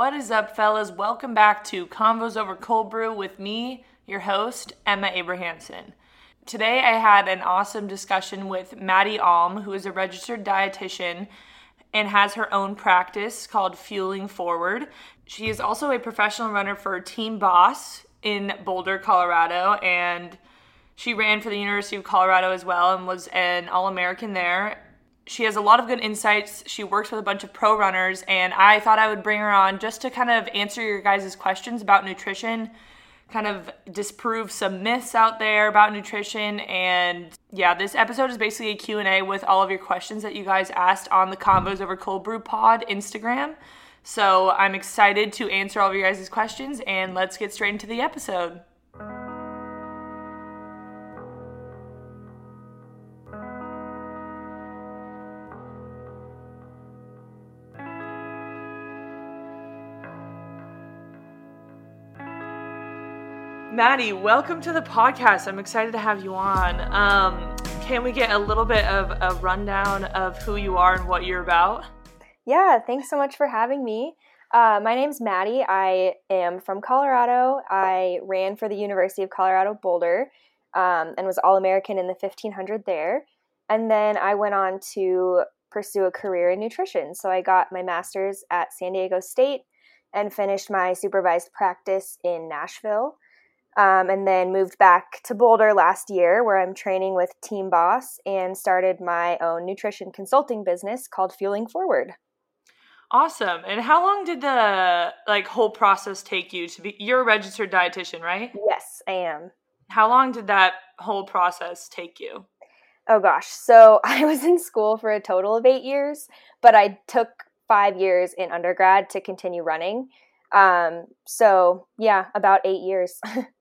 What is up, fellas? Welcome back to Convos Over Cold Brew with me, your host, Emma Abrahamson. Today, I had an awesome discussion with Maddie Alm, who is a registered dietitian and has her own practice called Fueling Forward. She is also a professional runner for Team Boss in Boulder, Colorado, and she ran for the University of Colorado as well and was an All American there she has a lot of good insights. She works with a bunch of pro runners, and I thought I would bring her on just to kind of answer your guys' questions about nutrition, kind of disprove some myths out there about nutrition, and yeah, this episode is basically a Q&A with all of your questions that you guys asked on the Convos Over Cold Brew Pod Instagram. So I'm excited to answer all of your guys' questions, and let's get straight into the episode. Maddie, welcome to the podcast. I'm excited to have you on. Um, can we get a little bit of a rundown of who you are and what you're about? Yeah, thanks so much for having me. Uh, my name's Maddie. I am from Colorado. I ran for the University of Colorado Boulder um, and was All American in the 1500 there. And then I went on to pursue a career in nutrition. So I got my master's at San Diego State and finished my supervised practice in Nashville um, and then moved back to Boulder last year, where I'm training with Team Boss and started my own nutrition consulting business called Fueling Forward. Awesome. And how long did the like whole process take you to be you're a registered dietitian, right? Yes, I am. How long did that whole process take you? Oh gosh. So I was in school for a total of 8 years, but I took 5 years in undergrad to continue running. Um so yeah, about 8 years.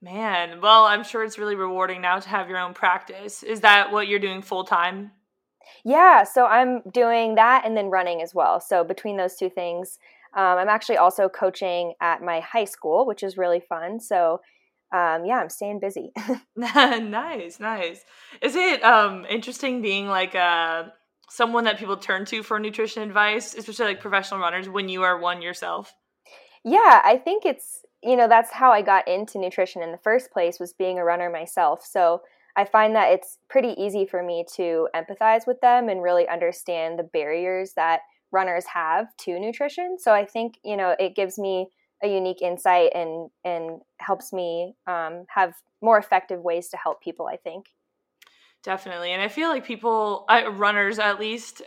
Man, well, I'm sure it's really rewarding now to have your own practice. Is that what you're doing full time? Yeah, so I'm doing that and then running as well. So between those two things, um, I'm actually also coaching at my high school, which is really fun. So um, yeah, I'm staying busy. nice, nice. Is it um, interesting being like a uh, someone that people turn to for nutrition advice, especially like professional runners, when you are one yourself? Yeah, I think it's you know that's how i got into nutrition in the first place was being a runner myself so i find that it's pretty easy for me to empathize with them and really understand the barriers that runners have to nutrition so i think you know it gives me a unique insight and and helps me um, have more effective ways to help people i think definitely and i feel like people uh, runners at least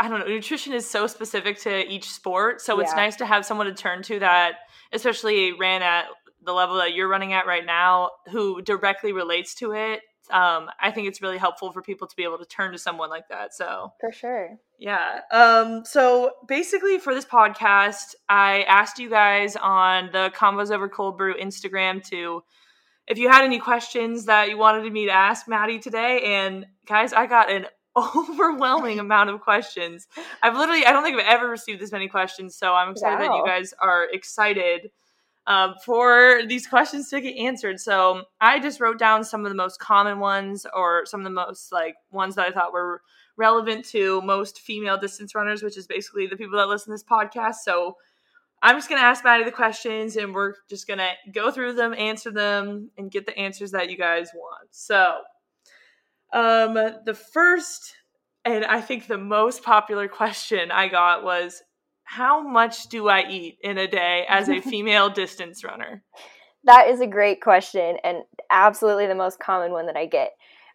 I don't know, nutrition is so specific to each sport. So yeah. it's nice to have someone to turn to that, especially ran at the level that you're running at right now, who directly relates to it. Um, I think it's really helpful for people to be able to turn to someone like that. So for sure. Yeah. Um, so basically for this podcast, I asked you guys on the Convos Over Cold Brew Instagram to if you had any questions that you wanted me to ask Maddie today. And guys, I got an overwhelming amount of questions. I've literally, I don't think I've ever received this many questions. So I'm excited wow. that you guys are excited um, for these questions to get answered. So I just wrote down some of the most common ones or some of the most like ones that I thought were relevant to most female distance runners, which is basically the people that listen to this podcast. So I'm just going to ask Maddie the questions and we're just going to go through them, answer them, and get the answers that you guys want. So um, the first and I think the most popular question I got was how much do I eat in a day as a female distance runner? That is a great question and absolutely the most common one that I get.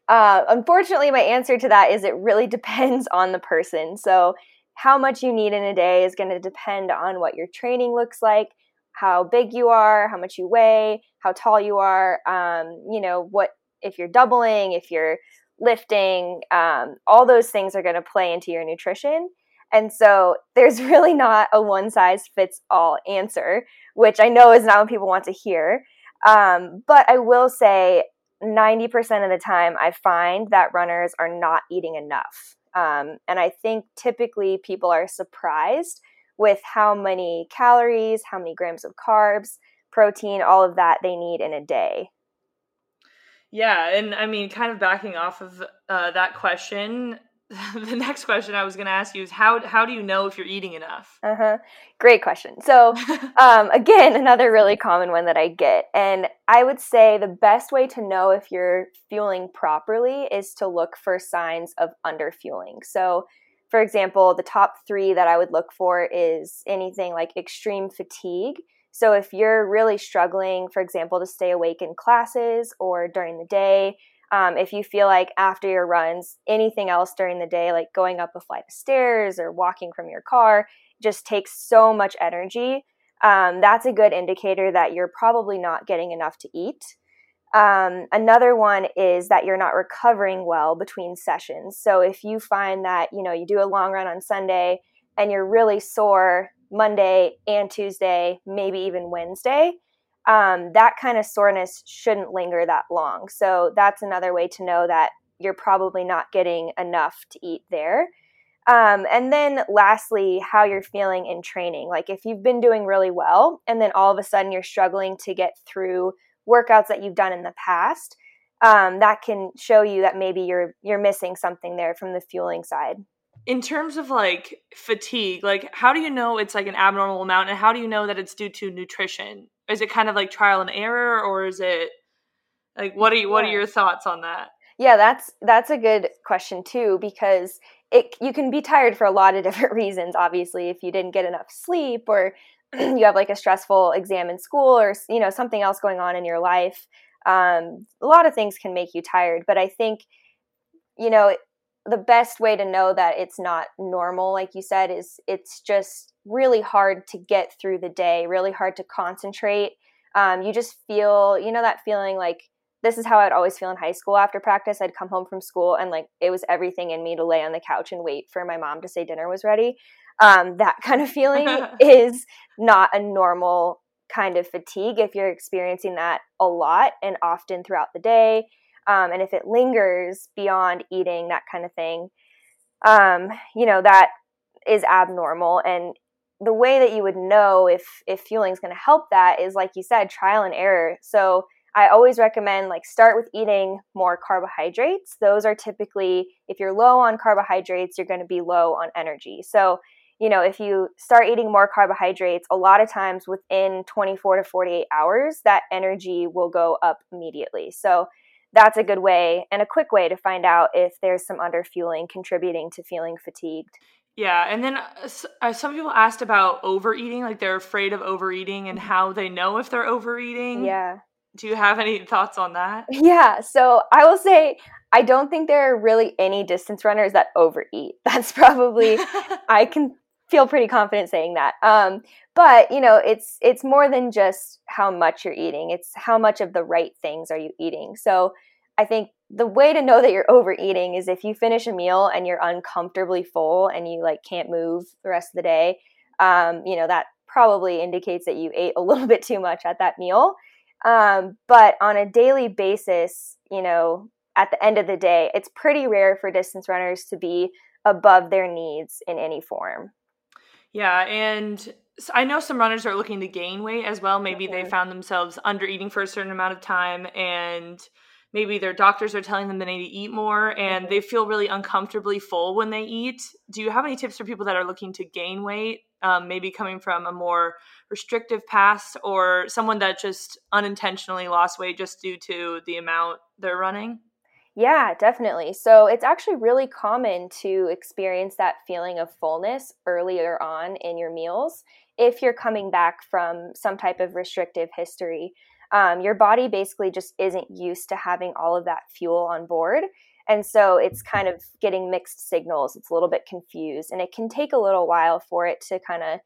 Uh, unfortunately, my answer to that is it really depends on the person. So, how much you need in a day is going to depend on what your training looks like, how big you are, how much you weigh, how tall you are, um, you know, what if you're doubling, if you're lifting, um, all those things are going to play into your nutrition. And so there's really not a one size fits all answer, which I know is not what people want to hear. Um, but I will say 90% of the time, I find that runners are not eating enough. Um, and I think typically people are surprised with how many calories, how many grams of carbs, protein, all of that they need in a day. Yeah, and I mean, kind of backing off of uh, that question, the next question I was going to ask you is how how do you know if you're eating enough? Uh huh. Great question. So, um, again, another really common one that I get, and I would say the best way to know if you're fueling properly is to look for signs of underfueling. So, for example, the top three that I would look for is anything like extreme fatigue. So, if you're really struggling, for example, to stay awake in classes or during the day, um, if you feel like after your runs, anything else during the day, like going up a flight of stairs or walking from your car, just takes so much energy, um, that's a good indicator that you're probably not getting enough to eat. Um, another one is that you're not recovering well between sessions. So if you find that you know you do a long run on Sunday and you're really sore Monday and Tuesday, maybe even Wednesday, um, that kind of soreness shouldn't linger that long. So that's another way to know that you're probably not getting enough to eat there. Um, and then lastly, how you're feeling in training. Like if you've been doing really well and then all of a sudden you're struggling to get through workouts that you've done in the past, um, that can show you that maybe you're you're missing something there from the fueling side in terms of like fatigue like how do you know it's like an abnormal amount and how do you know that it's due to nutrition? Is it kind of like trial and error or is it like what are you what are your thoughts on that? Yeah that's that's a good question too because it you can be tired for a lot of different reasons obviously if you didn't get enough sleep or you have like a stressful exam in school or you know something else going on in your life um, a lot of things can make you tired but i think you know the best way to know that it's not normal like you said is it's just really hard to get through the day really hard to concentrate. Um, you just feel you know that feeling like this is how i'd always feel in high school. After practice i'd come home from school and like it was everything in me to lay on the couch and wait for my mom to say dinner was ready. Um, that kind of feeling is not a normal kind of fatigue if you're experiencing that a lot and often throughout the day um, and if it lingers beyond eating that kind of thing um, you know that is abnormal. And the way that you would know if if fueling is going to help that is like you said trial and error. So i always recommend like start with eating more carbohydrates. Those are typically if you're low on carbohydrates you're going to be low on energy. So you know if you start eating more carbohydrates a lot of times within 24 to 48 hours that energy will go up immediately. So that's a good way and a quick way to find out if there's some underfueling contributing to feeling fatigued. Yeah, and then uh, uh, some people asked about overeating, like they're afraid of overeating and how they know if they're overeating. Yeah. Do you have any thoughts on that? Yeah, so I will say I don't think there are really any distance runners that overeat. That's probably I can feel pretty confident saying that. Um, but you know, it's it's more than just how much you're eating. It's how much of the right things are you eating. So I think the way to know that you're overeating is if you finish a meal and you're uncomfortably full and you like can't move the rest of the day. Um, you know that probably indicates that you ate a little bit too much at that meal. Um, but on a daily basis, you know, at the end of the day, it's pretty rare for distance runners to be above their needs in any form. Yeah, and I know some runners are looking to gain weight as well. Maybe they found themselves under eating for a certain amount of time and maybe their doctors are telling them they need to eat more and they feel really uncomfortably full when they eat. Do you have any tips for people that are looking to gain weight, um, maybe coming from a more restrictive past or someone that just unintentionally lost weight just due to the amount they're running? Yeah, definitely. So it's actually really common to experience that feeling of fullness earlier on in your meals if you're coming back from some type of restrictive history. Um, your body basically just isn't used to having all of that fuel on board. And so it's kind of getting mixed signals. It's a little bit confused, and it can take a little while for it to kind of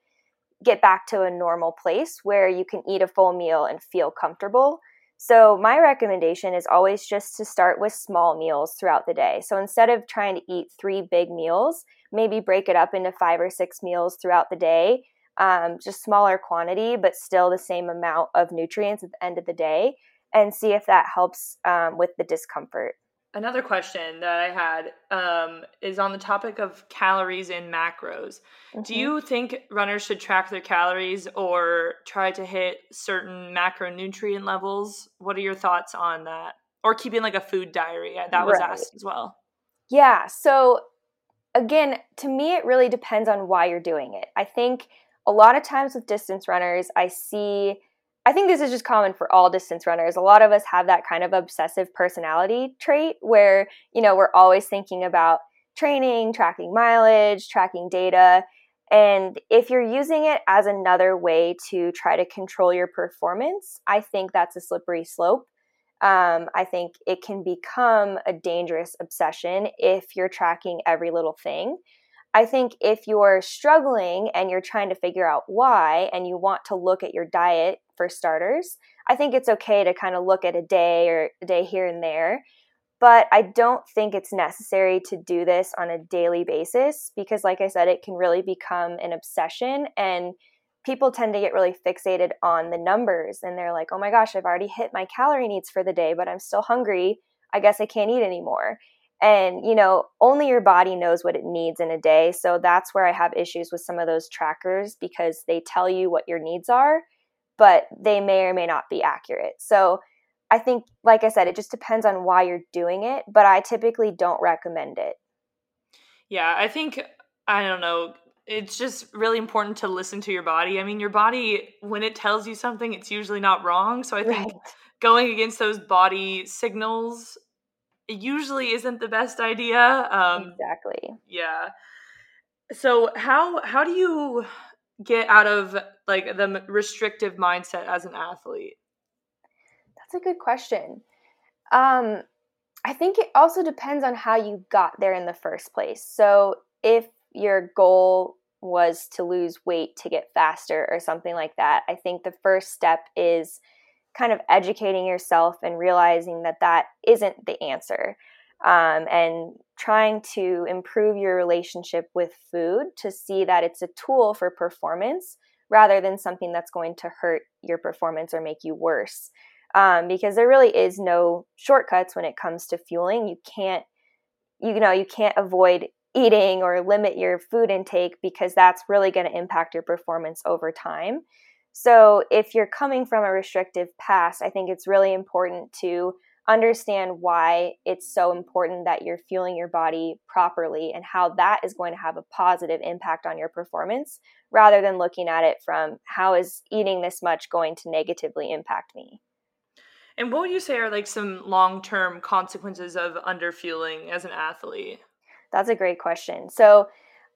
get back to a normal place where you can eat a full meal and feel comfortable. So, my recommendation is always just to start with small meals throughout the day. So, instead of trying to eat three big meals, maybe break it up into five or six meals throughout the day, um, just smaller quantity, but still the same amount of nutrients at the end of the day, and see if that helps um, with the discomfort. Another question that I had um, is on the topic of calories and macros. Mm-hmm. Do you think runners should track their calories or try to hit certain macronutrient levels? What are your thoughts on that? Or keeping like a food diary? That was right. asked as well. Yeah. So, again, to me, it really depends on why you're doing it. I think a lot of times with distance runners, I see I think this is just common for all distance runners. A lot of us have that kind of obsessive personality trait where, you know, we're always thinking about training, tracking mileage, tracking data. And if you're using it as another way to try to control your performance, I think that's a slippery slope. Um, I think it can become a dangerous obsession if you're tracking every little thing. I think if you're struggling and you're trying to figure out why and you want to look at your diet for starters, I think it's okay to kind of look at a day or a day here and there. But I don't think it's necessary to do this on a daily basis because, like I said, it can really become an obsession. And people tend to get really fixated on the numbers and they're like, oh my gosh, I've already hit my calorie needs for the day, but I'm still hungry. I guess I can't eat anymore. And, you know, only your body knows what it needs in a day. So that's where I have issues with some of those trackers because they tell you what your needs are, but they may or may not be accurate. So I think, like I said, it just depends on why you're doing it, but I typically don't recommend it. Yeah, I think, I don't know, it's just really important to listen to your body. I mean, your body, when it tells you something, it's usually not wrong. So I think right. going against those body signals it usually isn't the best idea. Um, exactly. Yeah. So how how do you get out of like the restrictive mindset as an athlete? That's a good question. Um, I think it also depends on how you got there in the first place. So if your goal was to lose weight to get faster or something like that, I think the first step is kind of educating yourself and realizing that that isn't the answer um, and trying to improve your relationship with food to see that it's a tool for performance rather than something that's going to hurt your performance or make you worse. Um, because there really is no shortcuts when it comes to fueling. You can't you know you can't avoid eating or limit your food intake because that's really going to impact your performance over time so, if you're coming from a restrictive past, I think it's really important to understand why it's so important that you're fueling your body properly and how that is going to have a positive impact on your performance rather than looking at it from how is eating this much going to negatively impact me. And what would you say are like some long term consequences of underfueling as an athlete? That's a great question. So,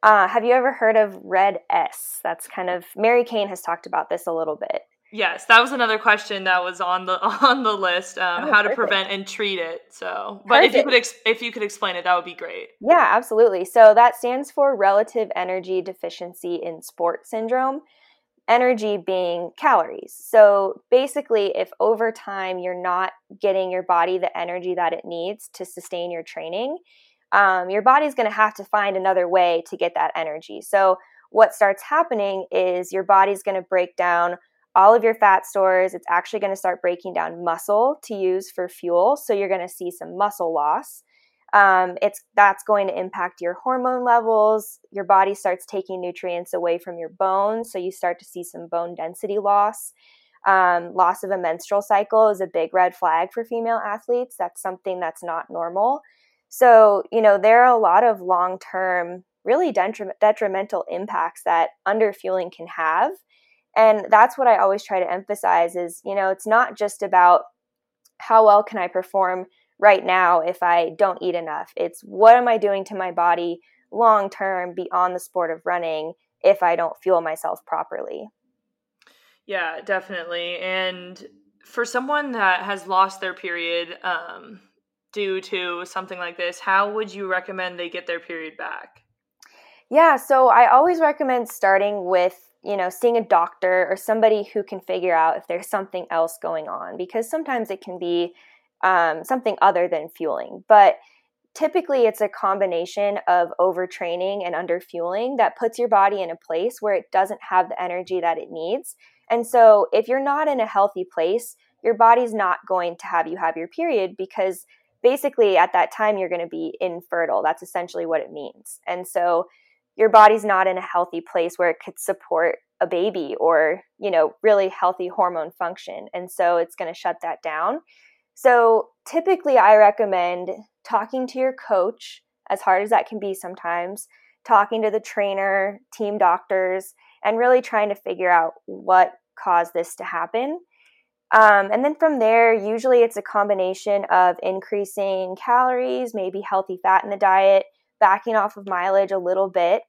uh, have you ever heard of Red S? That's kind of Mary Cain has talked about this a little bit. Yes, that was another question that was on the on the list. Um, oh, how to prevent and treat it. So, but perfect. if you could ex- if you could explain it, that would be great. Yeah, absolutely. So that stands for Relative Energy Deficiency in Sport Syndrome. Energy being calories. So basically, if over time you're not getting your body the energy that it needs to sustain your training, um, your body's going to have to find another way to get that energy. So, what starts happening is your body's going to break down all of your fat stores. It's actually going to start breaking down muscle to use for fuel. So, you're going to see some muscle loss. Um, it's that's going to impact your hormone levels. Your body starts taking nutrients away from your bones, so you start to see some bone density loss. Um, loss of a menstrual cycle is a big red flag for female athletes. That's something that's not normal. So, you know, there are a lot of long term, really detrimental impacts that underfueling can have. And that's what I always try to emphasize is, you know, it's not just about how well can I perform right now if I don't eat enough. It's what am I doing to my body long term beyond the sport of running if I don't fuel myself properly. Yeah, definitely. And for someone that has lost their period um, due to something like this, how would you recommend they get their period back? Yeah, so I always recommend starting with, you know, seeing a doctor or somebody who can figure out if there's something else going on because sometimes it can be um, something other than fueling. But typically it's a combination of overtraining and underfueling that puts your body in a place where it doesn't have the energy that it needs. And so if you're not in a healthy place, your body's not going to have you have your period because basically at that time you're going to be infertile. That's essentially what it means. And so your body's not in a healthy place where it could support a baby or, you know, really healthy hormone function. And so it's going to shut that down. So typically, I recommend talking to your coach, as hard as that can be sometimes, talking to the trainer, team doctors, and really trying to figure out what caused this to happen. Um, and then from there, usually it's a combination of increasing calories, maybe healthy fat in the diet, backing off of mileage a little bit.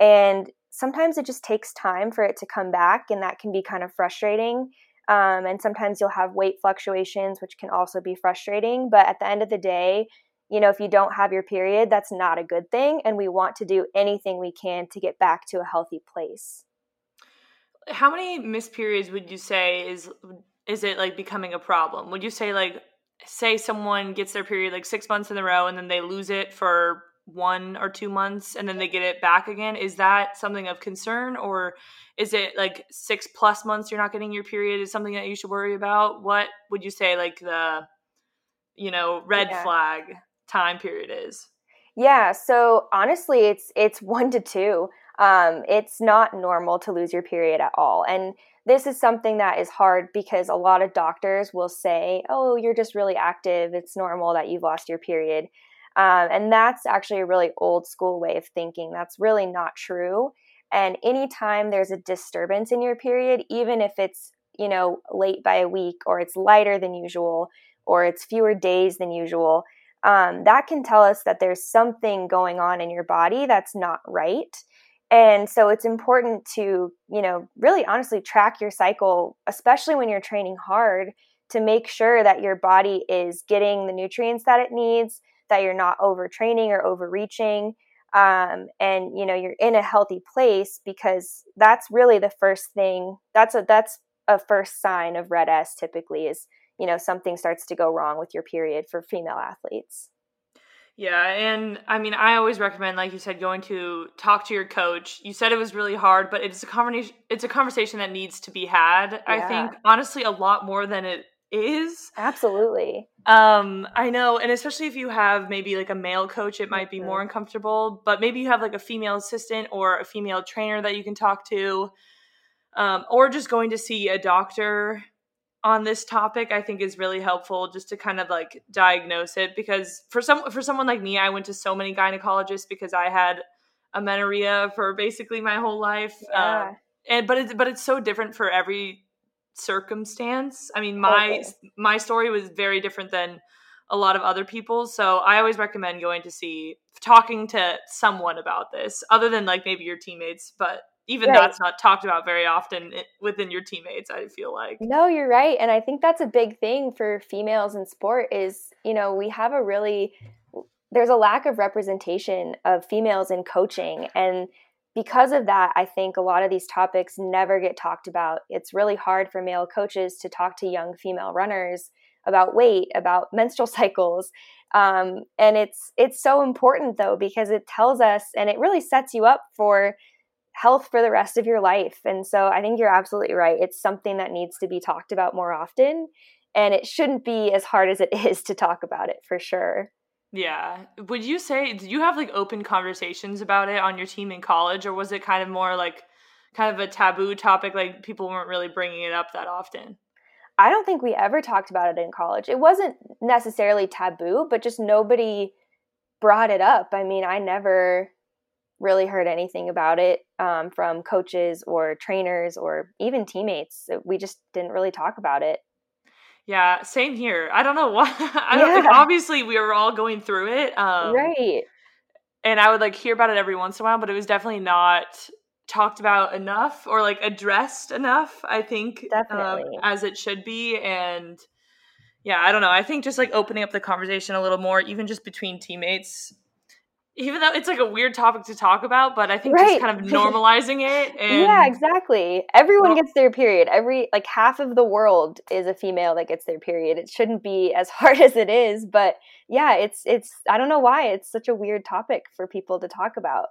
And sometimes it just takes time for it to come back, and that can be kind of frustrating. Um, and sometimes you'll have weight fluctuations, which can also be frustrating. But at the end of the day, you know, if you don't have your period, that's not a good thing. And we want to do anything we can to get back to a healthy place. How many missed periods would you say is is it like becoming a problem? Would you say like say someone gets their period like six months in a row and then they lose it for one or two months and then they get it back again is that something of concern or is it like six plus months you're not getting your period is something that you should worry about what would you say like the you know red yeah. flag time period is yeah so honestly it's it's one to two um, it's not normal to lose your period at all and this is something that is hard because a lot of doctors will say oh you're just really active it's normal that you've lost your period um, and that's actually a really old school way of thinking. That's really not true. And anytime there's a disturbance in your period, even if it's, you know, late by a week or it's lighter than usual or it's fewer days than usual, um, that can tell us that there's something going on in your body that's not right. And so it's important to, you know, really honestly track your cycle, especially when you're training hard, to make sure that your body is getting the nutrients that it needs, that you're not overtraining or overreaching um, and you know you're in a healthy place because that's really the first thing that's a that's a first sign of red s typically is you know something starts to go wrong with your period for female athletes yeah and i mean i always recommend like you said going to talk to your coach you said it was really hard but it's a conversation it's a conversation that needs to be had yeah. i think honestly a lot more than it is. Absolutely. Um, I know, and especially if you have maybe like a male coach, it might be more mm-hmm. uncomfortable. But maybe you have like a female assistant or a female trainer that you can talk to, um, or just going to see a doctor on this topic. I think is really helpful just to kind of like diagnose it because for some for someone like me, I went to so many gynecologists because I had amenorrhea for basically my whole life. Yeah. Um, and but it's but it's so different for every circumstance. I mean, my okay. my story was very different than a lot of other people's, so I always recommend going to see talking to someone about this, other than like maybe your teammates, but even right. that's not talked about very often within your teammates i feel like no you're right and i think that's a big thing for females in sport is you know we have a really there's a lack of representation of females in coaching and because of that, I think a lot of these topics never get talked about. It's really hard for male coaches to talk to young female runners about weight, about menstrual cycles. Um, and it's it's so important though because it tells us and it really sets you up for health for the rest of your life. And so I think you're absolutely right. It's something that needs to be talked about more often and it shouldn't be as hard as it is to talk about it for sure. Yeah. Would you say did you have like open conversations about it on your team in college or was it kind of more like kind of a taboo topic like people weren't really bringing it up that often? I don't think we ever talked about it in college. It wasn't necessarily taboo, but just nobody brought it up. I mean, I never really heard anything about it um, from coaches or trainers or even teammates. We just didn't really talk about it. Yeah, same here. I don't know why. I don't. Yeah. obviously, we were all going through it, um, right. and I would like hear about it every once in a while, but it was definitely not talked about enough or like addressed enough. I think um, Definitely. as it should be, and yeah, I don't know. I think just like opening up the conversation a little more, even just between teammates. Even though it's like a weird topic to talk about, but I think Right. just kind of normalizing it and yeah, exactly. Everyone gets their period. Every like half of the world is a female that gets their period. It shouldn't be as hard as it is, but yeah, it's it's I don't know why it's such a weird topic for people to talk about.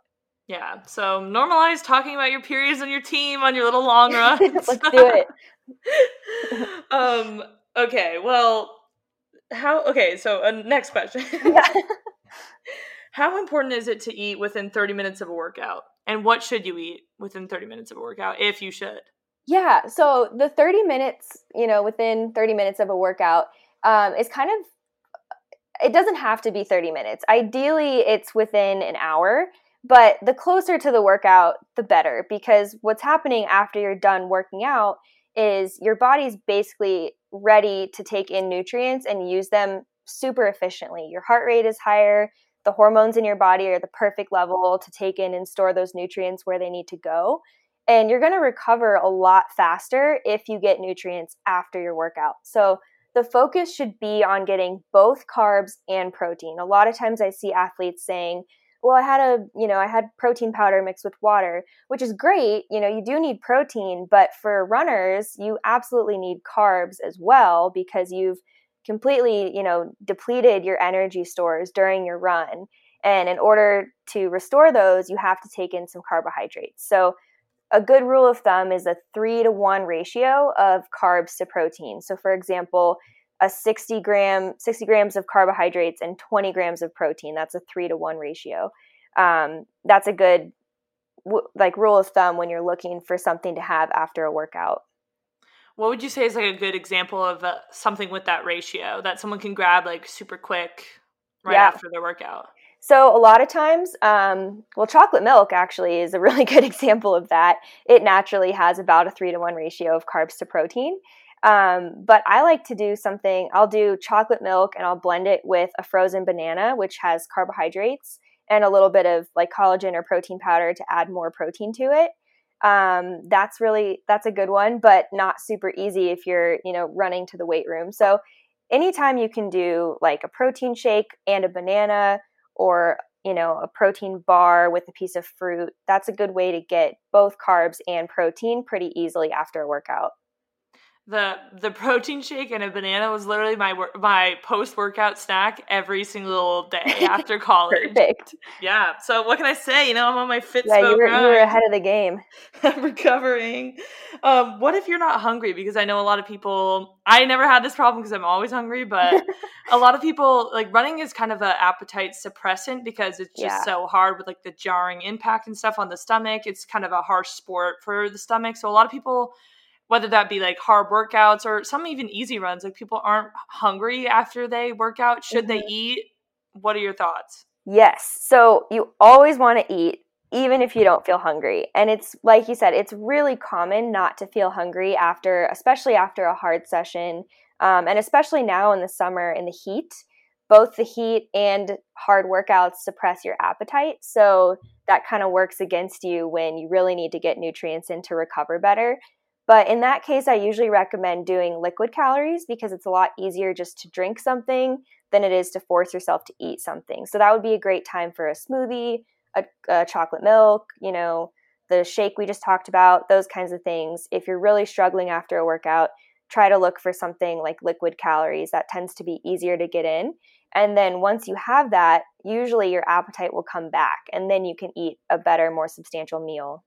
Yeah, so normalize talking about your periods on your team on your little long runs. Let's do it. um. Okay. Well, how? Okay. So, uh, next question. Yeah. How important is it to eat within thirty minutes of a workout? And what should you eat within thirty minutes of a workout, if you should? Yeah, so the 30 minutes, you know, within 30 minutes of a workout um, is kind of, it doesn't have to be 30 minutes. Ideally, it's within an hour, but the closer to the workout, the better, because what's happening after you're done working out is your body's basically ready to take in nutrients and use them super efficiently. Your heart rate is higher, the hormones in your body are the perfect level to take in and store those nutrients where they need to go and you're going to recover a lot faster if you get nutrients after your workout. So the focus should be on getting both carbs and protein. A lot of times I see athletes saying, "Well, I had a, you know, I had protein powder mixed with water," which is great. You know, you do need protein, but for runners, you absolutely need carbs as well because you've completely, you know, depleted your energy stores during your run. And in order to restore those, you have to take in some carbohydrates. So a good rule of thumb is a three to one ratio of carbs to protein. So, for example, a 60 gram 60 grams of carbohydrates and 20 grams of protein. That's a three to one ratio. Um, that's a good like rule of thumb when you're looking for something to have after a workout. What would you say is like a good example of uh, something with that ratio that someone can grab like super quick right Yeah. after their workout? So a lot of times, um, well, chocolate milk actually is a really good example of that. It naturally has about a three to one ratio of carbs to protein. Um, but I like to do something. I'll do chocolate milk and I'll blend it with a frozen banana, which has carbohydrates and a little bit of like collagen or protein powder to add more protein to it. Um, that's really that's a good one, but not super easy if you're you know running to the weight room. So anytime you can do like a protein shake and a banana or you know a protein bar with a piece of fruit that's a good way to get both carbs and protein pretty easily after a workout The the protein shake and a banana was literally my wor- my post workout snack every single day after college. perfect Yeah. So what can I say? You know, I'm on my fit yeah you were, you were ahead of the game I'm recovering. Um, what if you're not hungry? Because I know a lot of people. I never had this problem because I'm always hungry, but a lot of people like running is kind of a appetite suppressant because it's just Yeah. so hard with like the jarring impact and stuff on the stomach. It's kind of a harsh sport for the stomach. So a lot of people, whether that be like hard workouts or some even easy runs, like people aren't hungry after they work out. Should they eat? What are your thoughts? Yes. So you always want to eat, even if you don't feel hungry. And it's like you said, it's really common not to feel hungry after, especially after a hard session. Um, and especially now in the summer in the heat, both the heat and hard workouts suppress your appetite. So that kind of works against you when you really need to get nutrients in to recover better. But in that case, I usually recommend doing liquid calories because it's a lot easier just to drink something than it is to force yourself to eat something. So that would be a great time for a smoothie, a, a chocolate milk, you know, the shake we just talked about, those kinds of things. If you're really struggling after a workout, try to look for something like liquid calories. That tends to be easier to get in. And then once you have that, usually your appetite will come back and then you can eat a better, more substantial meal.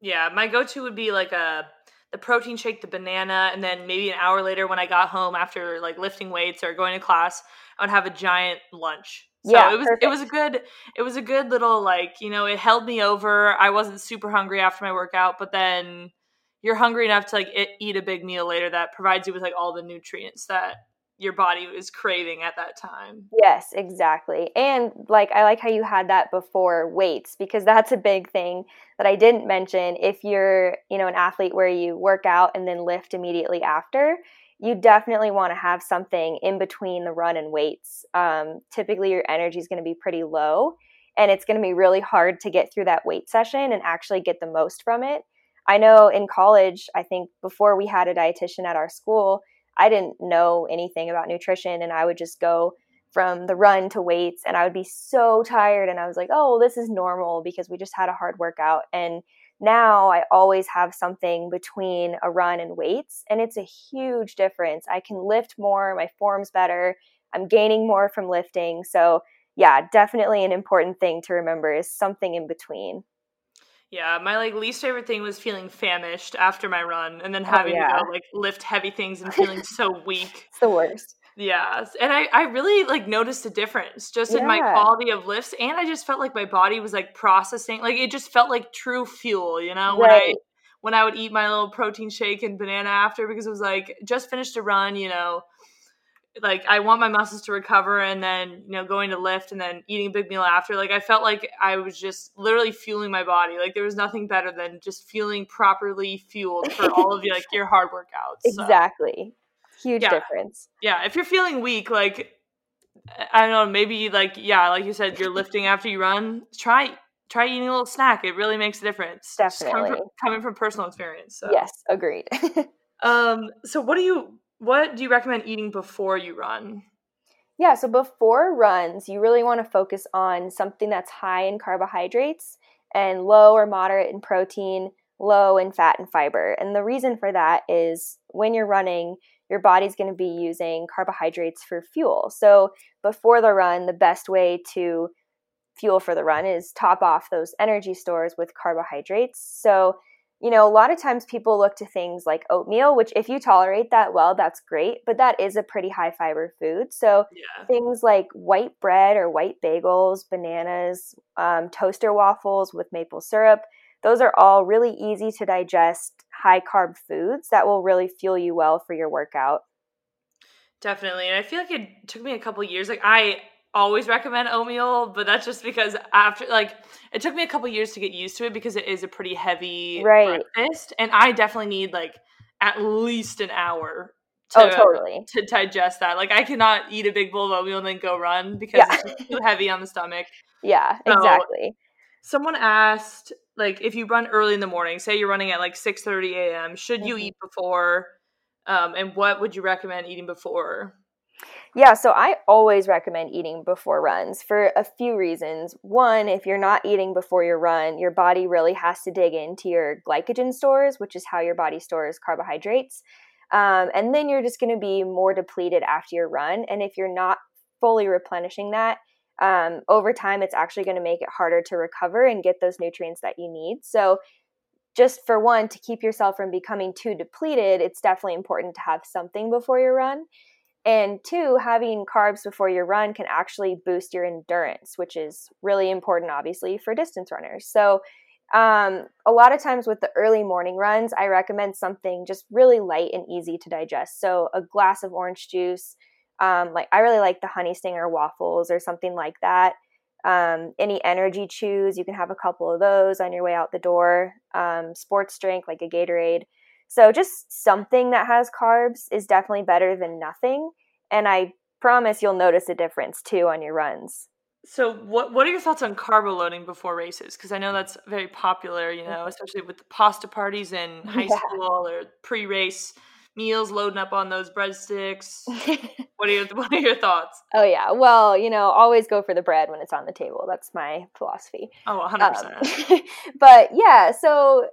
Yeah, my go-to would be like a the protein shake, the banana, and then maybe an hour later when I got home after like lifting weights or going to class, I would have a giant lunch. So Yeah, it was it was a good it was a good little like, you know, it held me over. I wasn't super hungry after my workout, but then you're hungry enough to like eat a big meal later that provides you with like all the nutrients that your body is craving at that time. Yes, exactly. And like I like how you had that before weights because that's a big thing that I didn't mention. If you're, you know, an athlete where you work out and then lift immediately after, you definitely want to have something in between the run and weights. Um, typically, your energy is going to be pretty low, and it's going to be really hard to get through that weight session and actually get the most from it. I know in college, I think before we had a dietitian at our school, I didn't know anything about nutrition and I would just go from the run to weights and I would be so tired and I was like, "Oh, this is normal because we just had a hard workout." And now I always have something between a run and weights and it's a huge difference. I can lift more, my form's better, I'm gaining more from lifting. So, yeah, definitely an important thing to remember is something in between. Yeah, my like least favorite thing was feeling famished after my run and then oh, having oh, yeah. to go like lift heavy things and feeling so weak. It's the worst. Yeah. And I, I really like noticed a difference just yeah. in my quality of lifts and I just felt like my body was like processing like it just felt like true fuel, you know, right. when I when I would eat my little protein shake and banana after because it was like just finished a run, you know, like I want my muscles to recover and then you know going to lift and then eating a big meal after like I felt like I was just literally fueling my body. Like there was nothing better than just feeling properly fueled for all of your like your hard workouts exactly. Huge yeah. difference. Yeah if you're feeling weak like I don't know maybe like yeah like you said you're lifting after you run try try eating a little snack. It really makes a difference. Definitely coming from, coming from personal experience so. yes agreed. Um so what do you what do you recommend eating before you run? Yeah, so before runs, you really want to focus on something that's high in carbohydrates and low or moderate in protein, low in fat and fiber. And the reason for that is when you're running, your body's going to be using carbohydrates for fuel. So before the run, the best way to fuel for the run is top off those energy stores with carbohydrates. So you know, a lot of times people look to things like oatmeal, which if you tolerate that well, that's great, but that is a pretty high fiber food. So yeah. things like white bread or white bagels, bananas, um, toaster waffles with maple syrup, those are all really easy to digest, high carb foods that will really fuel you well for your workout. Definitely. And I feel like it took me a couple years. Like I always recommend oatmeal, but that's just because after like it took me a couple years to get used to it because it is a pretty heavy right. breakfast, and I definitely need like at least an hour. To, oh, totally. To digest that, like I cannot eat a big bowl of oatmeal and then go run because yeah. it's too heavy on the stomach. Yeah, so, exactly. Someone asked, like, if you run early in the morning, say you're running at like six thirty a.m., should mm-hmm. you eat before? Um, and what would you recommend eating before? Yeah, so I always recommend eating before runs for a few reasons. One, if you're not eating before your run, your body really has to dig into your glycogen stores, which is how your body stores carbohydrates. Um, and then you're just going to be more depleted after your run. And if you're not fully replenishing that, um, over time, it's actually going to make it harder to recover and get those nutrients that you need. So, just for one, to keep yourself from becoming too depleted, it's definitely important to have something before your run. And two, having carbs before your run can actually boost your endurance, which is really important, obviously, for distance runners. So, um, a lot of times with the early morning runs, I recommend something just really light and easy to digest. So, a glass of orange juice, um, like I really like the honey stinger waffles or something like that. Um, any energy chews, you can have a couple of those on your way out the door. Um, sports drink like a Gatorade. So just something that has carbs is definitely better than nothing. And I promise you'll notice a difference too on your runs. So what what are your thoughts on carbo loading before races? Because I know that's very popular, you know, especially with the pasta parties in high yeah. school or pre-race meals, loading up on those breadsticks. what are your what are your thoughts? Oh yeah, well, you know, always go for the bread when it's on the table. That's my philosophy. Oh, 100 um, but yeah, so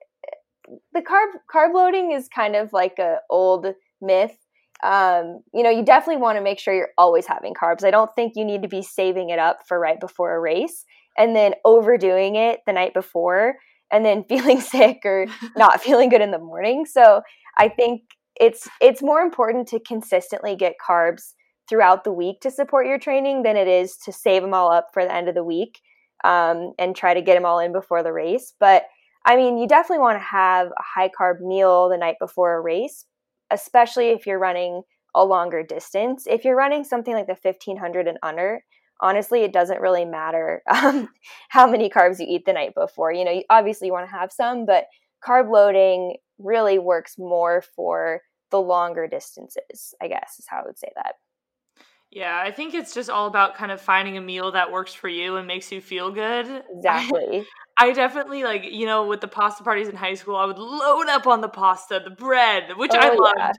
the carb carb loading is kind of like a old myth. Um, you know, you definitely want to make sure you're always having carbs. I don't think you need to be saving it up for right before a race and then overdoing it the night before and then feeling sick or not feeling good in the morning. So I think it's it's more important to consistently get carbs throughout the week to support your training than it is to save them all up for the end of the week um, and try to get them all in before the race. But I mean, you definitely want to have a high carb meal the night before a race, especially if you're running a longer distance. If you're running something like the 1500 and under, honestly, it doesn't really matter um, how many carbs you eat the night before. You know, you, obviously you want to have some, but carb loading really works more for the longer distances, I guess is how I would say that. Yeah, I think it's just all about kind of finding a meal that works for you and makes you feel good. Exactly. I, definitely like, you know, with the pasta parties in high school, I would load up on the pasta, the bread, which oh, I loved. Yeah.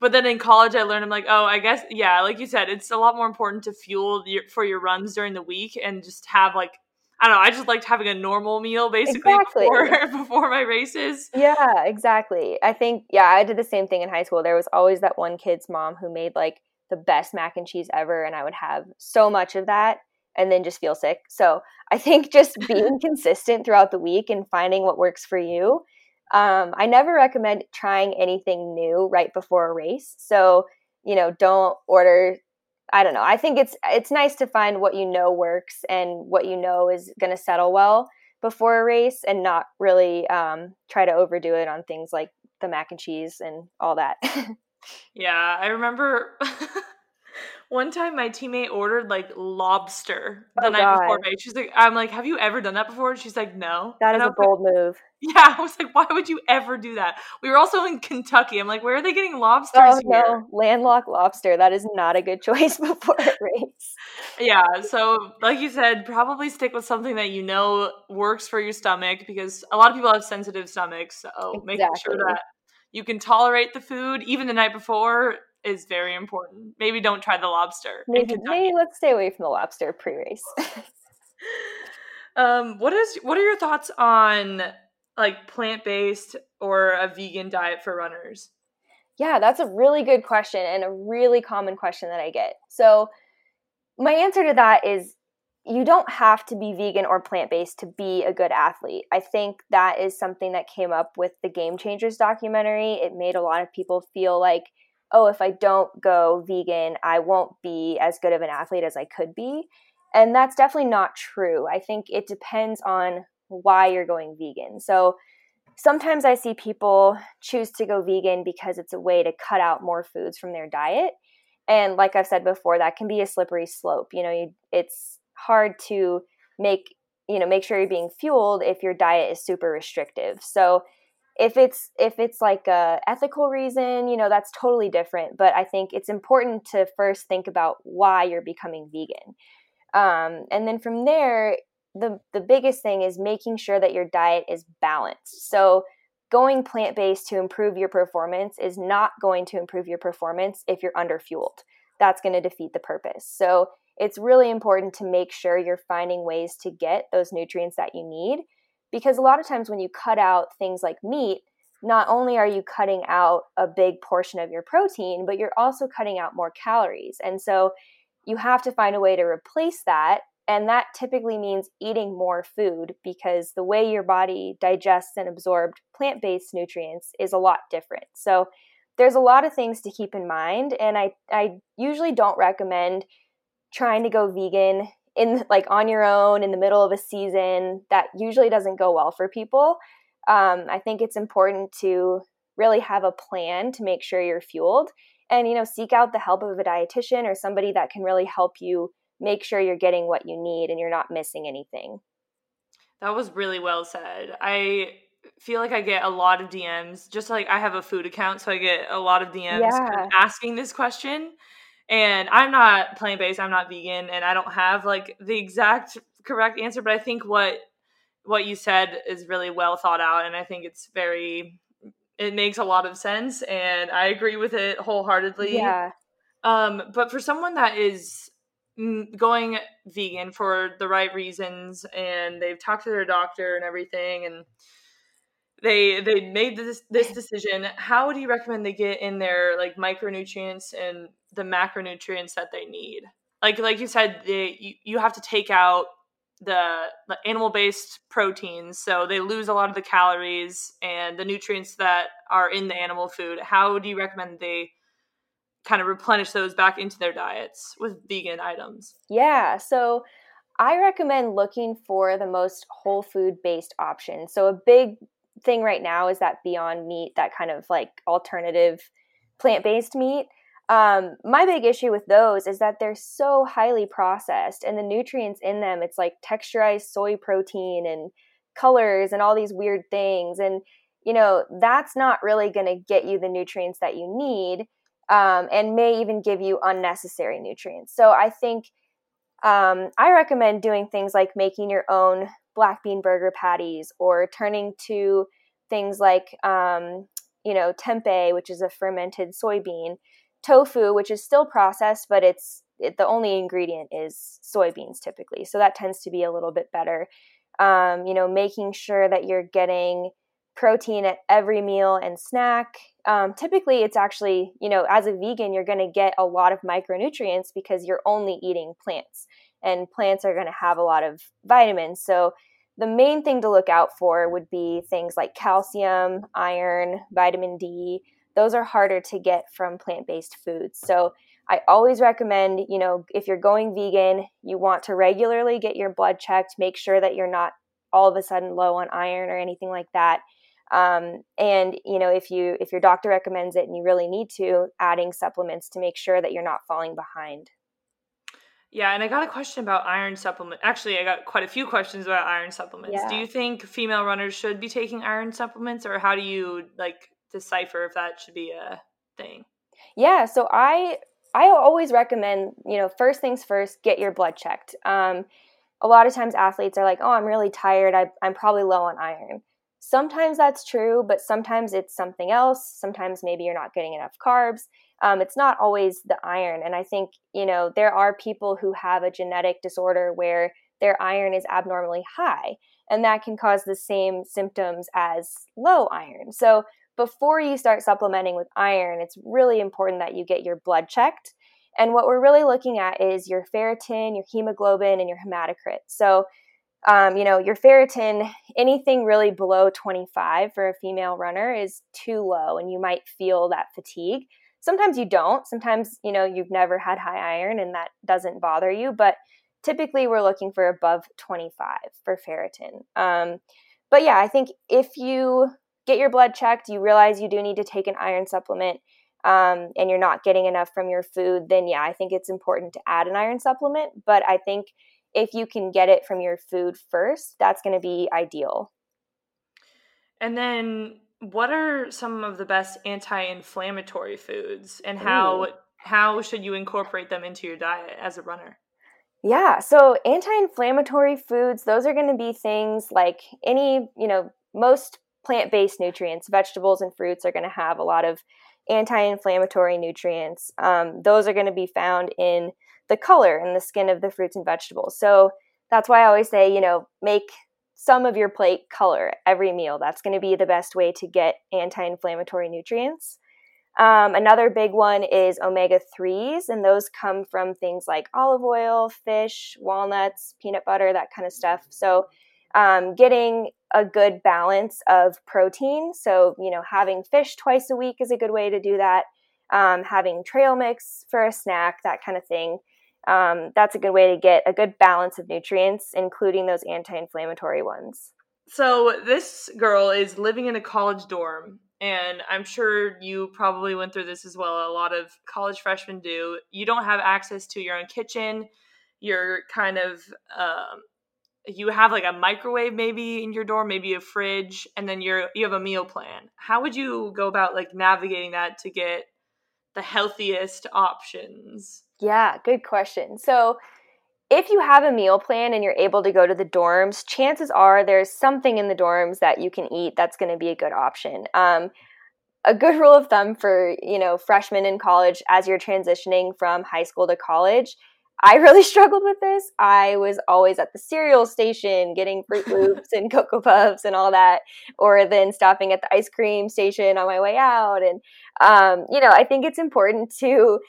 But then in college, I learned I'm like, oh, I guess yeah, like you said, it's a lot more important to fuel your, for your runs during the week and just have like I don't know. I just liked having a normal meal basically exactly. before before my races. Yeah, exactly. I think yeah, I did the same thing in high school. There was always that one kid's mom who made like the best mac and cheese ever and I would have so much of that and then just feel sick. So, I think just being consistent throughout the week and finding what works for you um, I never recommend trying anything new right before a race. So, you know, don't order. I don't know. I think it's it's nice to find what you know works and what you know is going to settle well before a race, and not really um, try to overdo it on things like the mac and cheese and all that. yeah, I remember one time my teammate ordered like lobster the oh, night God. before race. She's like, I'm like, have you ever done that before? She's like, no. That is and a bold like, move. Yeah, I was like, why would you ever do that? We were also in Kentucky. I'm like, where are they getting lobsters oh, here? No, landlocked lobster. That is not a good choice before a race. yeah, so like you said, probably stick with something that you know works for your stomach because a lot of people have sensitive stomachs. So exactly. making sure that you can tolerate the food even the night before is very important. Maybe don't try the lobster. Maybe, maybe let's stay away from the lobster pre-race. um, what is what are your thoughts on like plant-based or a vegan diet for runners? Yeah, that's a really good question and a really common question that I get. So, my answer to that is you don't have to be vegan or plant based to be a good athlete. I think that is something that came up with the Game Changers documentary. It made a lot of people feel like oh, if I don't go vegan, I won't be as good of an athlete as I could be. And that's definitely not true. I think it depends on why you're going vegan. So sometimes I see people choose to go vegan because it's a way to cut out more foods from their diet. And like I've said before, that can be a slippery slope. You know, you, it's hard to make you know make sure you're being fueled if your diet is super restrictive. So if it's if it's like a ethical reason you know that's totally different but i think it's important to first think about why you're becoming vegan. Um, and then from there the the biggest thing is making sure that your diet is balanced. So going plant-based to improve your performance is not going to improve your performance if you're underfueled. That's going to defeat the purpose. So it's really important to make sure you're finding ways to get those nutrients that you need because a lot of times when you cut out things like meat, not only are you cutting out a big portion of your protein, but you're also cutting out more calories. And so you have to find a way to replace that. And that typically means eating more food because the way your body digests and absorbs plant based nutrients is a lot different. So there's a lot of things to keep in mind. And I, I usually don't recommend trying to go vegan in like on your own in the middle of a season that usually doesn't go well for people. Um, i think it's important to really have a plan to make sure you're fueled and you know seek out the help of a dietitian or somebody that can really help you make sure you're getting what you need and you're not missing anything. That was really well said. I feel like i get a lot of dms just like i have a food account so i get a lot of dms yeah. asking this question and I'm not plant based, I'm not vegan, and I don't have like the exact correct answer, but I think what what you said is really well thought out, and I think it's very it makes a lot of sense, and I agree with it wholeheartedly. Yeah. Um, but for someone that is going vegan for the right reasons, and they've talked to their doctor and everything, and they they made this this decision. How do you recommend they get in their like micronutrients and the macronutrients that they need? Like like you said they you, you have to take out the, the animal based proteins so they lose a lot of the calories and the nutrients that are in the animal food. How do you recommend they kind of replenish those back into their diets with vegan items? Yeah so I recommend looking for the most whole food based option. So, a big thing right now is that Beyond Meat, that kind of like alternative plant based meat. um, my big issue with those is that they're so highly processed and the nutrients in them, it's like texturized soy protein and colors and all these weird things. And, you know, that's not really going to get you the nutrients that you need um, and may even give you unnecessary nutrients. So I think um, I recommend doing things like making your own black bean burger patties or turning to things like, um, you know, tempeh, which is a fermented soybean tofu, which is still processed, but it's it, the only ingredient is soybeans typically. So that tends to be a little bit better. Um, you know, making sure that you're getting protein at every meal and snack. Um, typically, it's actually, you know, as a vegan, you're going to get a lot of micronutrients because you're only eating plants, and plants are going to have a lot of vitamins. So, the main thing to look out for would be things like calcium, iron, vitamin D, those are harder to get from plant-based foods. So I always recommend, you know, if you're going vegan, you want to regularly get your blood checked, make sure that you're not all of a sudden low on iron or anything like that. Um, and you know, if you if your doctor recommends it and you really need to, adding supplements to make sure that you're not falling behind. Yeah, and I got a question about iron supplement. Actually, I got quite a few questions about iron supplements. Yeah. Do you think female runners should be taking iron supplements, or how do you like decipher if that should be a thing. Yeah, so I I always recommend, you know, first things first, get your blood checked. Um, a lot of times athletes are like, oh, I'm really tired. I, I'm probably low on iron. Sometimes that's true, but sometimes it's something else. Sometimes maybe you're not getting enough carbs. Um, it's not always the iron. And I think, you know, there are people who have a genetic disorder where their iron is abnormally high, and that can cause the same symptoms as low iron. So before you start supplementing with iron, it's really important that you get your blood checked. And what we're really looking at is your ferritin, your hemoglobin, and your hematocrit. So, um, you know, your ferritin, anything really below 25 for a female runner is too low, and you might feel that fatigue. Sometimes you don't. Sometimes, you know, you've never had high iron and that doesn't bother you. But typically, we're looking for above 25 for ferritin. Um, but yeah, I think if you get your blood checked, you realize you do need to take an iron supplement, um, and you're not getting enough from your food, then yeah, I think it's important to add an iron supplement. But I think if you can get it from your food first, that's going to be ideal. And then, what are some of the best anti-inflammatory foods, and how Ooh. how should you incorporate them into your diet as a runner? Yeah, so anti-inflammatory foods, those are going to be things like any, you know, most plant based nutrients, vegetables and fruits are going to have a lot of anti inflammatory nutrients. Um, those are going to be found in the color and the skin of the fruits and vegetables. So that's why I always say, you know, make some of your plate color every meal. That's going to be the best way to get anti inflammatory nutrients. Um, another big one is omega 3s, and those come from things like olive oil, fish, walnuts, peanut butter, that kind of stuff. So, um, getting a good balance of protein. So, you know, having fish twice a week is a good way to do that. Um, having trail mix for a snack, that kind of thing. Um, that's a good way to get a good balance of nutrients, including those anti inflammatory ones. So, this girl is living in a college dorm, and I'm sure you probably went through this as well. A lot of college freshmen do. You don't have access to your own kitchen. You're kind of um, you have like a microwave maybe in your dorm, maybe a fridge, and then you're you have a meal plan. How would you go about like navigating that to get the healthiest options? Yeah, good question. So if you have a meal plan and you're able to go to the dorms, chances are there's something in the dorms that you can eat that's going to be a good option. Um, a good rule of thumb for you know freshmen in college as you're transitioning from high school to college I really struggled with this. I was always at the cereal station getting Froot Loops and Cocoa Puffs and all that, or then stopping at the ice cream station on my way out. And um, you know, I think it's important to.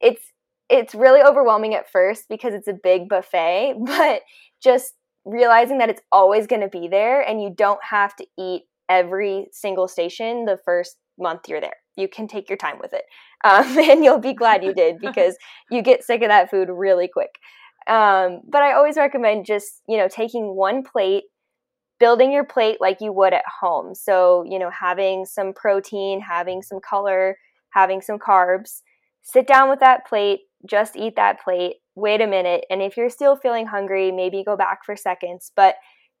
It's it's really overwhelming at first because it's a big buffet, but just realizing that it's always going to be there and you don't have to eat every single station the first month you're there. You can take your time with it um, and you'll be glad you did because you get sick of that food really quick. Um, but I always recommend just you know taking one plate, building your plate like you would at home. So you know having some protein, having some color, having some carbs. sit down with that plate, just eat that plate, wait a minute, and if you're still feeling hungry, maybe go back for seconds, but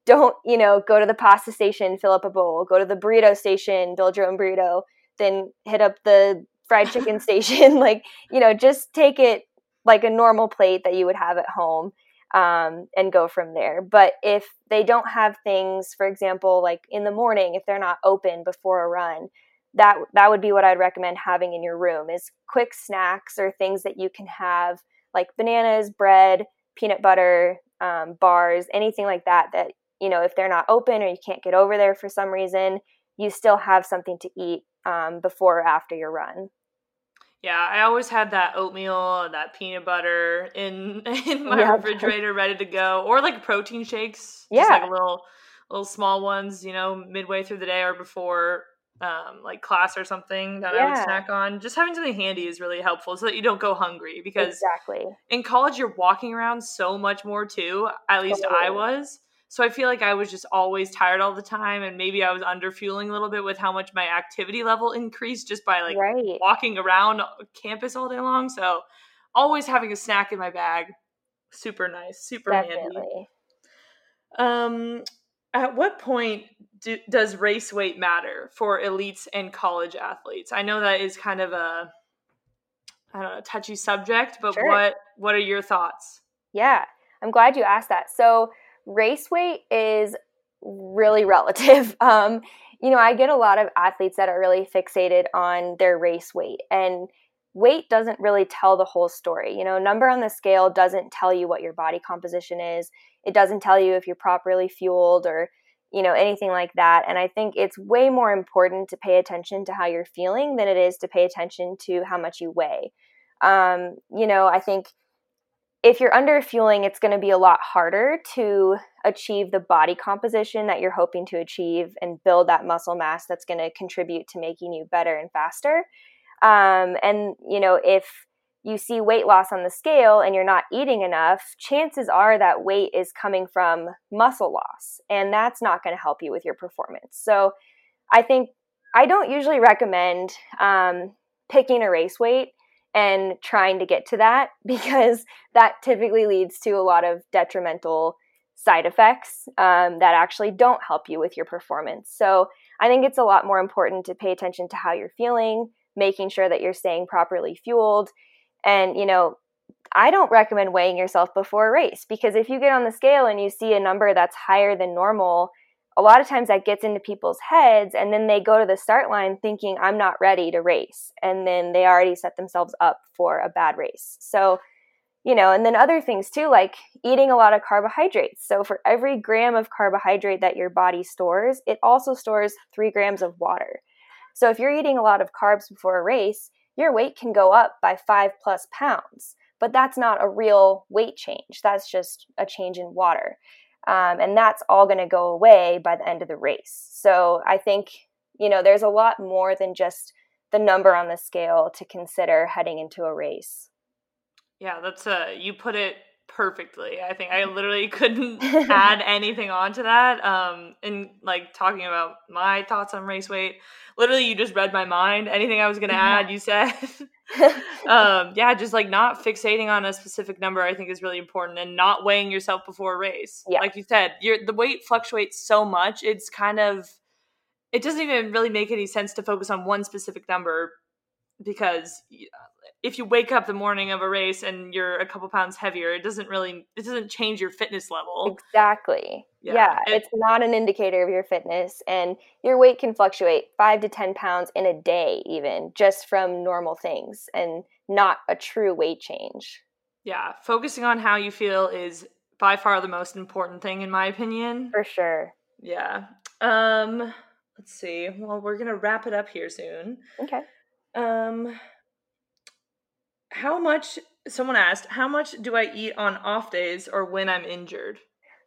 don't, you know, go to the pasta station, fill up a bowl, go to the burrito station, build your own burrito, then hit up the fried chicken station. like, you know, just take it like a normal plate that you would have at home um, and go from there. But if they don't have things, for example, like in the morning, if they're not open before a run, that that would be what I'd recommend having in your room is quick snacks or things that you can have like bananas, bread, peanut butter, um, bars, anything like that. That you know, if they're not open or you can't get over there for some reason, you still have something to eat um, before or after your run. Yeah, I always had that oatmeal, that peanut butter in in my refrigerator, ready to go, or like protein shakes. Yeah, like little little small ones, you know, midway through the day or before um, like class or something that yeah. I would snack on. Just having something handy is really helpful so that you don't go hungry because exactly in college you're walking around so much more too. At least totally. I was. So I feel like I was just always tired all the time, and maybe I was under fueling a little bit with how much my activity level increased just by like right. walking around campus all day long. So always having a snack in my bag, super nice, super Definitely. handy. Um, at what point do, does race weight matter for elites and college athletes? I know that is kind of a I don't know touchy subject, but sure. what what are your thoughts? Yeah, I'm glad you asked that. So race weight is really relative. Um, you know, I get a lot of athletes that are really fixated on their race weight, and weight doesn't really tell the whole story. You know, number on the scale doesn't tell you what your body composition is, it doesn't tell you if you're properly fueled or you know anything like that and i think it's way more important to pay attention to how you're feeling than it is to pay attention to how much you weigh um, you know i think if you're under fueling, it's going to be a lot harder to achieve the body composition that you're hoping to achieve and build that muscle mass that's going to contribute to making you better and faster. Um, and, you know, if you see weight loss on the scale and you're not eating enough, chances are that weight is coming from muscle loss. And that's not going to help you with your performance. So I think I don't usually recommend um, picking a race weight and trying to get to that because that typically leads to a lot of detrimental side effects um, that actually don't help you with your performance. So I think it's a lot more important to pay attention to how you're feeling, making sure that you're staying properly fueled. And, you know, I don't recommend weighing yourself before a race because if you get on the scale and you see a number that's higher than normal, a lot of times that gets into people's heads and then they go to the start line thinking i'm not ready to race and then they already set themselves up for a bad race. So you know and then other things too like eating a lot of carbohydrates. So for every gram of carbohydrate that your body stores it also stores three grams of water so if you're eating a lot of carbs before a race your weight can go up by five plus pounds but that's not a real weight change that's just a change in water um, and that's all going to go away by the end of the race. So I think, you know, there's a lot more than just the number on the scale to consider heading into a race. Yeah, that's a, you put it perfectly. I think I literally couldn't add anything onto that. Um, and like talking about my thoughts on race weight, literally you just read my mind. Anything I was going to add, you said. um, yeah, just like not fixating on a specific number, I think is really important, and not weighing yourself before a race. Yeah. Like you said, your the weight fluctuates so much. It's kind of it doesn't even really make any sense to focus on one specific number because if you wake up the morning of a race and you're a couple pounds heavier, it doesn't really it doesn't change your fitness level. Exactly. Yeah, yeah it, it's not an indicator of your fitness and your weight can fluctuate 5 to 10 pounds in a day even just from normal things and not a true weight change. Yeah, focusing on how you feel is by far the most important thing in my opinion. For sure. Yeah. Um let's see. Well, we're going to wrap it up here soon. Okay. Um how much someone asked how much do i eat on off days or when i'm injured?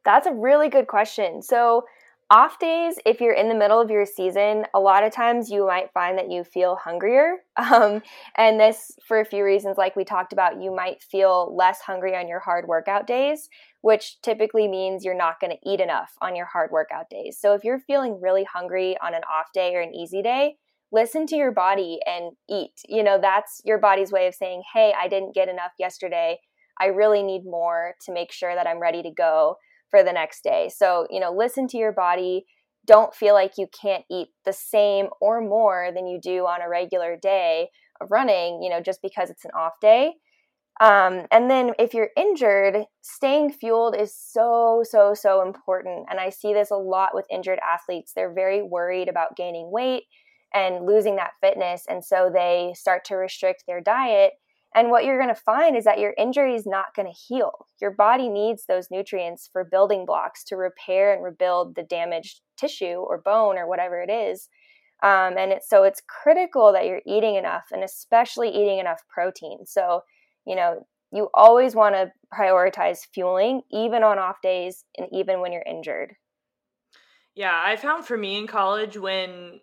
That's a really good question. So off days if you're in the middle of your season a lot of times you might find that you feel hungrier um, and this for a few reasons like we talked about you might feel less hungry on your hard workout days which typically means you're not going to eat enough on your hard workout days. So if you're feeling really hungry on an off day or an easy day listen to your body and eat. You know, that's your body's way of saying, hey, I didn't get enough yesterday. I really need more to make sure that I'm ready to go for the next day. So, you know, listen to your body. Don't feel like you can't eat the same or more than you do on a regular day of running, you know, just because it's an off day. Um, and then if you're injured, staying fueled is so, so, so important. And I see this a lot with injured athletes. They're very worried about gaining weight and losing that fitness. And so they start to restrict their diet. And what you're going to find is that your injury is not going to heal. Your body needs those nutrients for building blocks to repair and rebuild the damaged tissue or bone or whatever it is. Um, and it's, so it's critical that you're eating enough and especially eating enough protein. So, you know, you always want to prioritize fueling, even on off days and even when you're injured. Yeah, I found for me in college when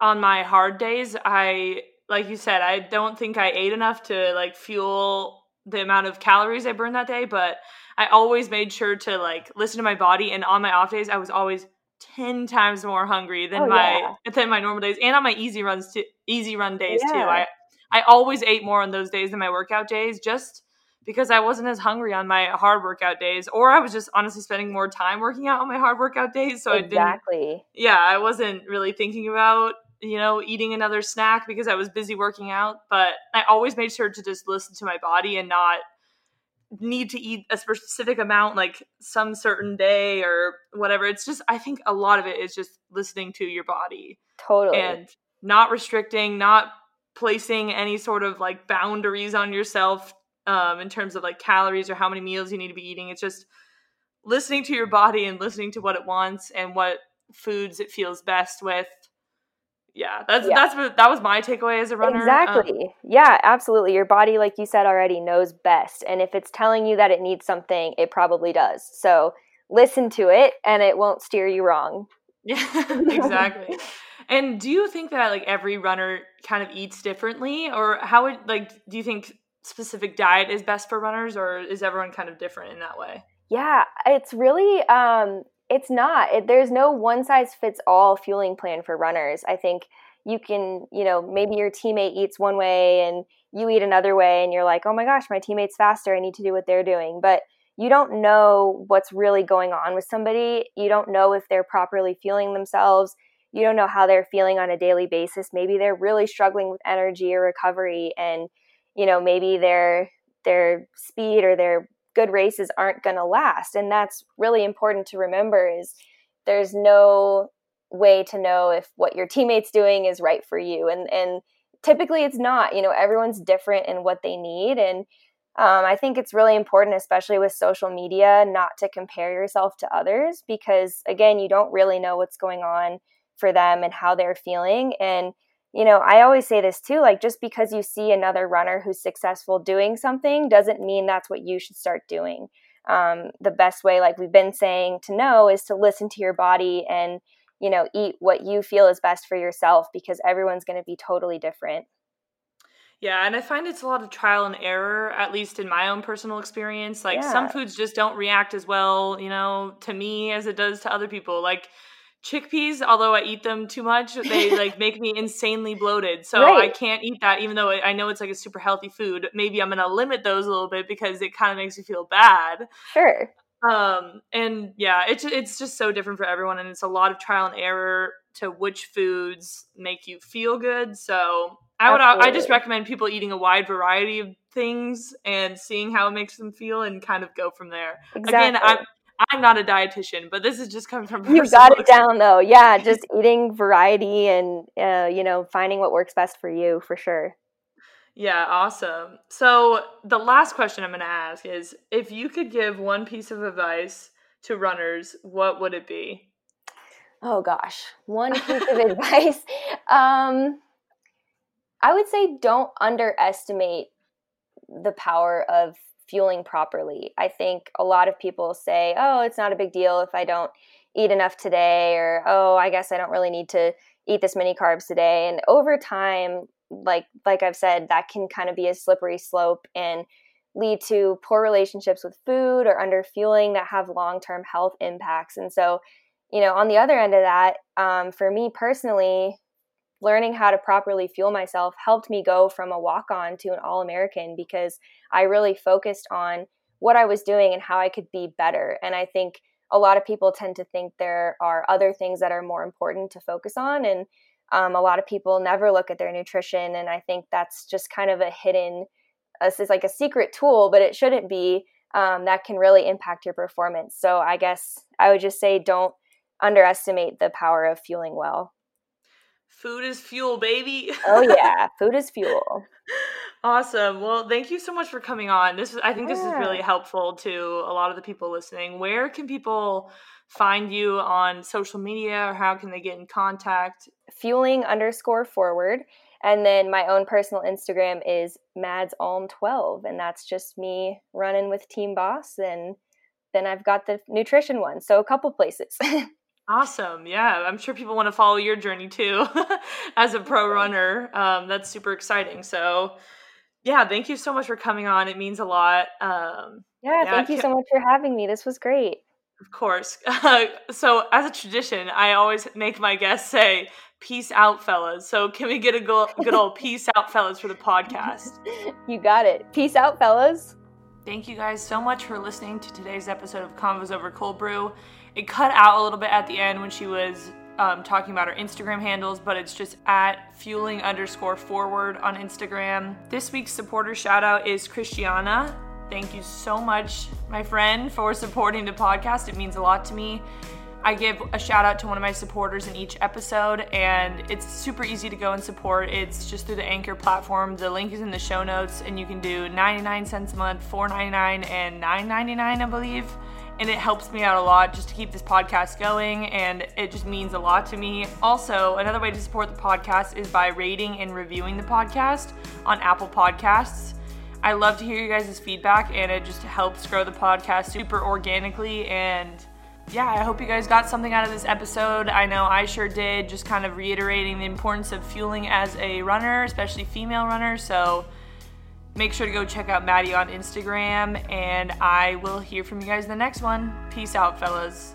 on my hard days, I like you said, I don't think I ate enough to like fuel the amount of calories I burned that day, but I always made sure to like listen to my body and on my off days I was always 10 times more hungry than oh, my yeah. than my normal days and on my easy runs too easy run days yeah. too. I I always ate more on those days than my workout days just because I wasn't as hungry on my hard workout days, or I was just honestly spending more time working out on my hard workout days. So exactly. I didn't, yeah, I wasn't really thinking about you know eating another snack because I was busy working out. But I always made sure to just listen to my body and not need to eat a specific amount like some certain day or whatever. It's just I think a lot of it is just listening to your body. Totally. And not restricting, not placing any sort of like boundaries on yourself um, in terms of like calories or how many meals you need to be eating. It's just listening to your body and listening to what it wants and what foods it feels best with. Yeah, that's yeah. that's what that was my takeaway as a runner. Exactly. Um, yeah, absolutely. Your body, like you said already, knows best, and if it's telling you that it needs something, it probably does. So listen to it, and it won't steer you wrong. Yeah, exactly. And do you think that like every runner kind of eats differently, or how would like do you think specific diet is best for runners, or is everyone kind of different in that way? Yeah, it's really um, it's not. It, there's no one size fits all fueling plan for runners. I think you can, you know, maybe your teammate eats one way and you eat another way, and you're like, oh my gosh, my teammate's faster. I need to do what they're doing, but you don't know what's really going on with somebody. You don't know if they're properly fueling themselves you don't know how they're feeling on a daily basis maybe they're really struggling with energy or recovery and you know maybe their their speed or their good races aren't going to last. And that's really important to remember is there's no way to know if what your teammates doing is right for you. And and typically it's not you know everyone's different in what they need. And um, I think it's really important, especially with social media, not to compare yourself to others because, again, you don't really know what's going on for them and how they're feeling. And, you know, I always say this too like, just because you see another runner who's successful doing something doesn't mean that's what you should start doing. Um, the best way, like we've been saying, to know is to listen to your body and, you know, eat what you feel is best for yourself because everyone's going to be totally different. Yeah, and I find it's a lot of trial and error, at least in my own personal experience. Like yeah. some foods just don't react as well, you know, to me as it does to other people. Like chickpeas although i eat them too much they like make me insanely bloated so right. i can't eat that even though i know it's like a super healthy food maybe i'm gonna limit those a little bit because it kind of makes me feel bad sure um and yeah it's it's just so different for everyone and it's a lot of trial and error to which foods make you feel good so i would Absolutely. i just recommend people eating a wide variety of things and seeing how it makes them feel and kind of go from there exactly. again i'm I'm not a dietitian, but this is just coming from you got it down though. Yeah, just eating variety and uh, you know finding what works best for you for sure. Yeah, awesome. So the last question I'm going to ask is: if you could give one piece of advice to runners, what would it be? Oh gosh, one piece of advice. Um, I would say don't underestimate the power of fueling properly. I think a lot of people say, oh, it's not a big deal if I don't eat enough today, or oh, I guess I don't really need to eat this many carbs today. And over time, like like I've said, that can kind of be a slippery slope and lead to poor relationships with food or under fueling that have long term health impacts. And so, you know, on the other end of that, um, for me personally, learning how to properly fuel myself helped me go from a walk on to an All American because I really focused on what I was doing and how I could be better. And I think a lot of people tend to think there are other things that are more important to focus on. And um, a lot of people never look at their nutrition. And I think that's just kind of a hidden, it's like a secret tool, but it shouldn't be. Um, that can really impact your performance. So I guess I would just say don't underestimate the power of fueling well. Food is fuel, baby. oh yeah, food is fuel. Awesome. Well, thank you so much for coming on. This is I think yeah. this is really helpful to a lot of the people listening. Where can people find you on social media or how can they get in contact? Fueling underscore forward. And then my own personal Instagram is Mads Alm 12 and that's just me running with Team Boss and then I've got the nutrition one. So a couple places. Awesome. Yeah. I'm sure people want to follow your journey too as a pro runner. Um, that's super exciting. So, yeah, thank you so much for coming on. It means a lot. Um, yeah, yeah, thank you so much for having me. This was great. Of course. Uh, so, as a tradition, I always make my guests say, Peace out, fellas. So, can we get a good old peace out, fellas, for the podcast? You got it. Peace out, fellas. Thank you guys so much for listening to today's episode of Convos Over Cold Brew. It cut out a little bit at the end when she was um, talking about her Instagram handles, but it's just at fueling underscore forward on Instagram. This week's supporter shout out is Christiana. Thank you so much, my friend, for supporting the podcast. It means a lot to me. I give a shout out to one of my supporters in each episode, and it's super easy to go and support. It's just through the Anchor platform. The link is in the show notes, and you can do 99 cents a month, 4.99, and 9.99, I believe and it helps me out a lot just to keep this podcast going and it just means a lot to me. Also, another way to support the podcast is by rating and reviewing the podcast on Apple Podcasts. I love to hear you guys' feedback and it just helps grow the podcast super organically and yeah, I hope you guys got something out of this episode. I know I sure did, just kind of reiterating the importance of fueling as a runner, especially female runners. So, Make sure to go check out Maddie on Instagram, and I will hear from you guys in the next one. Peace out, fellas.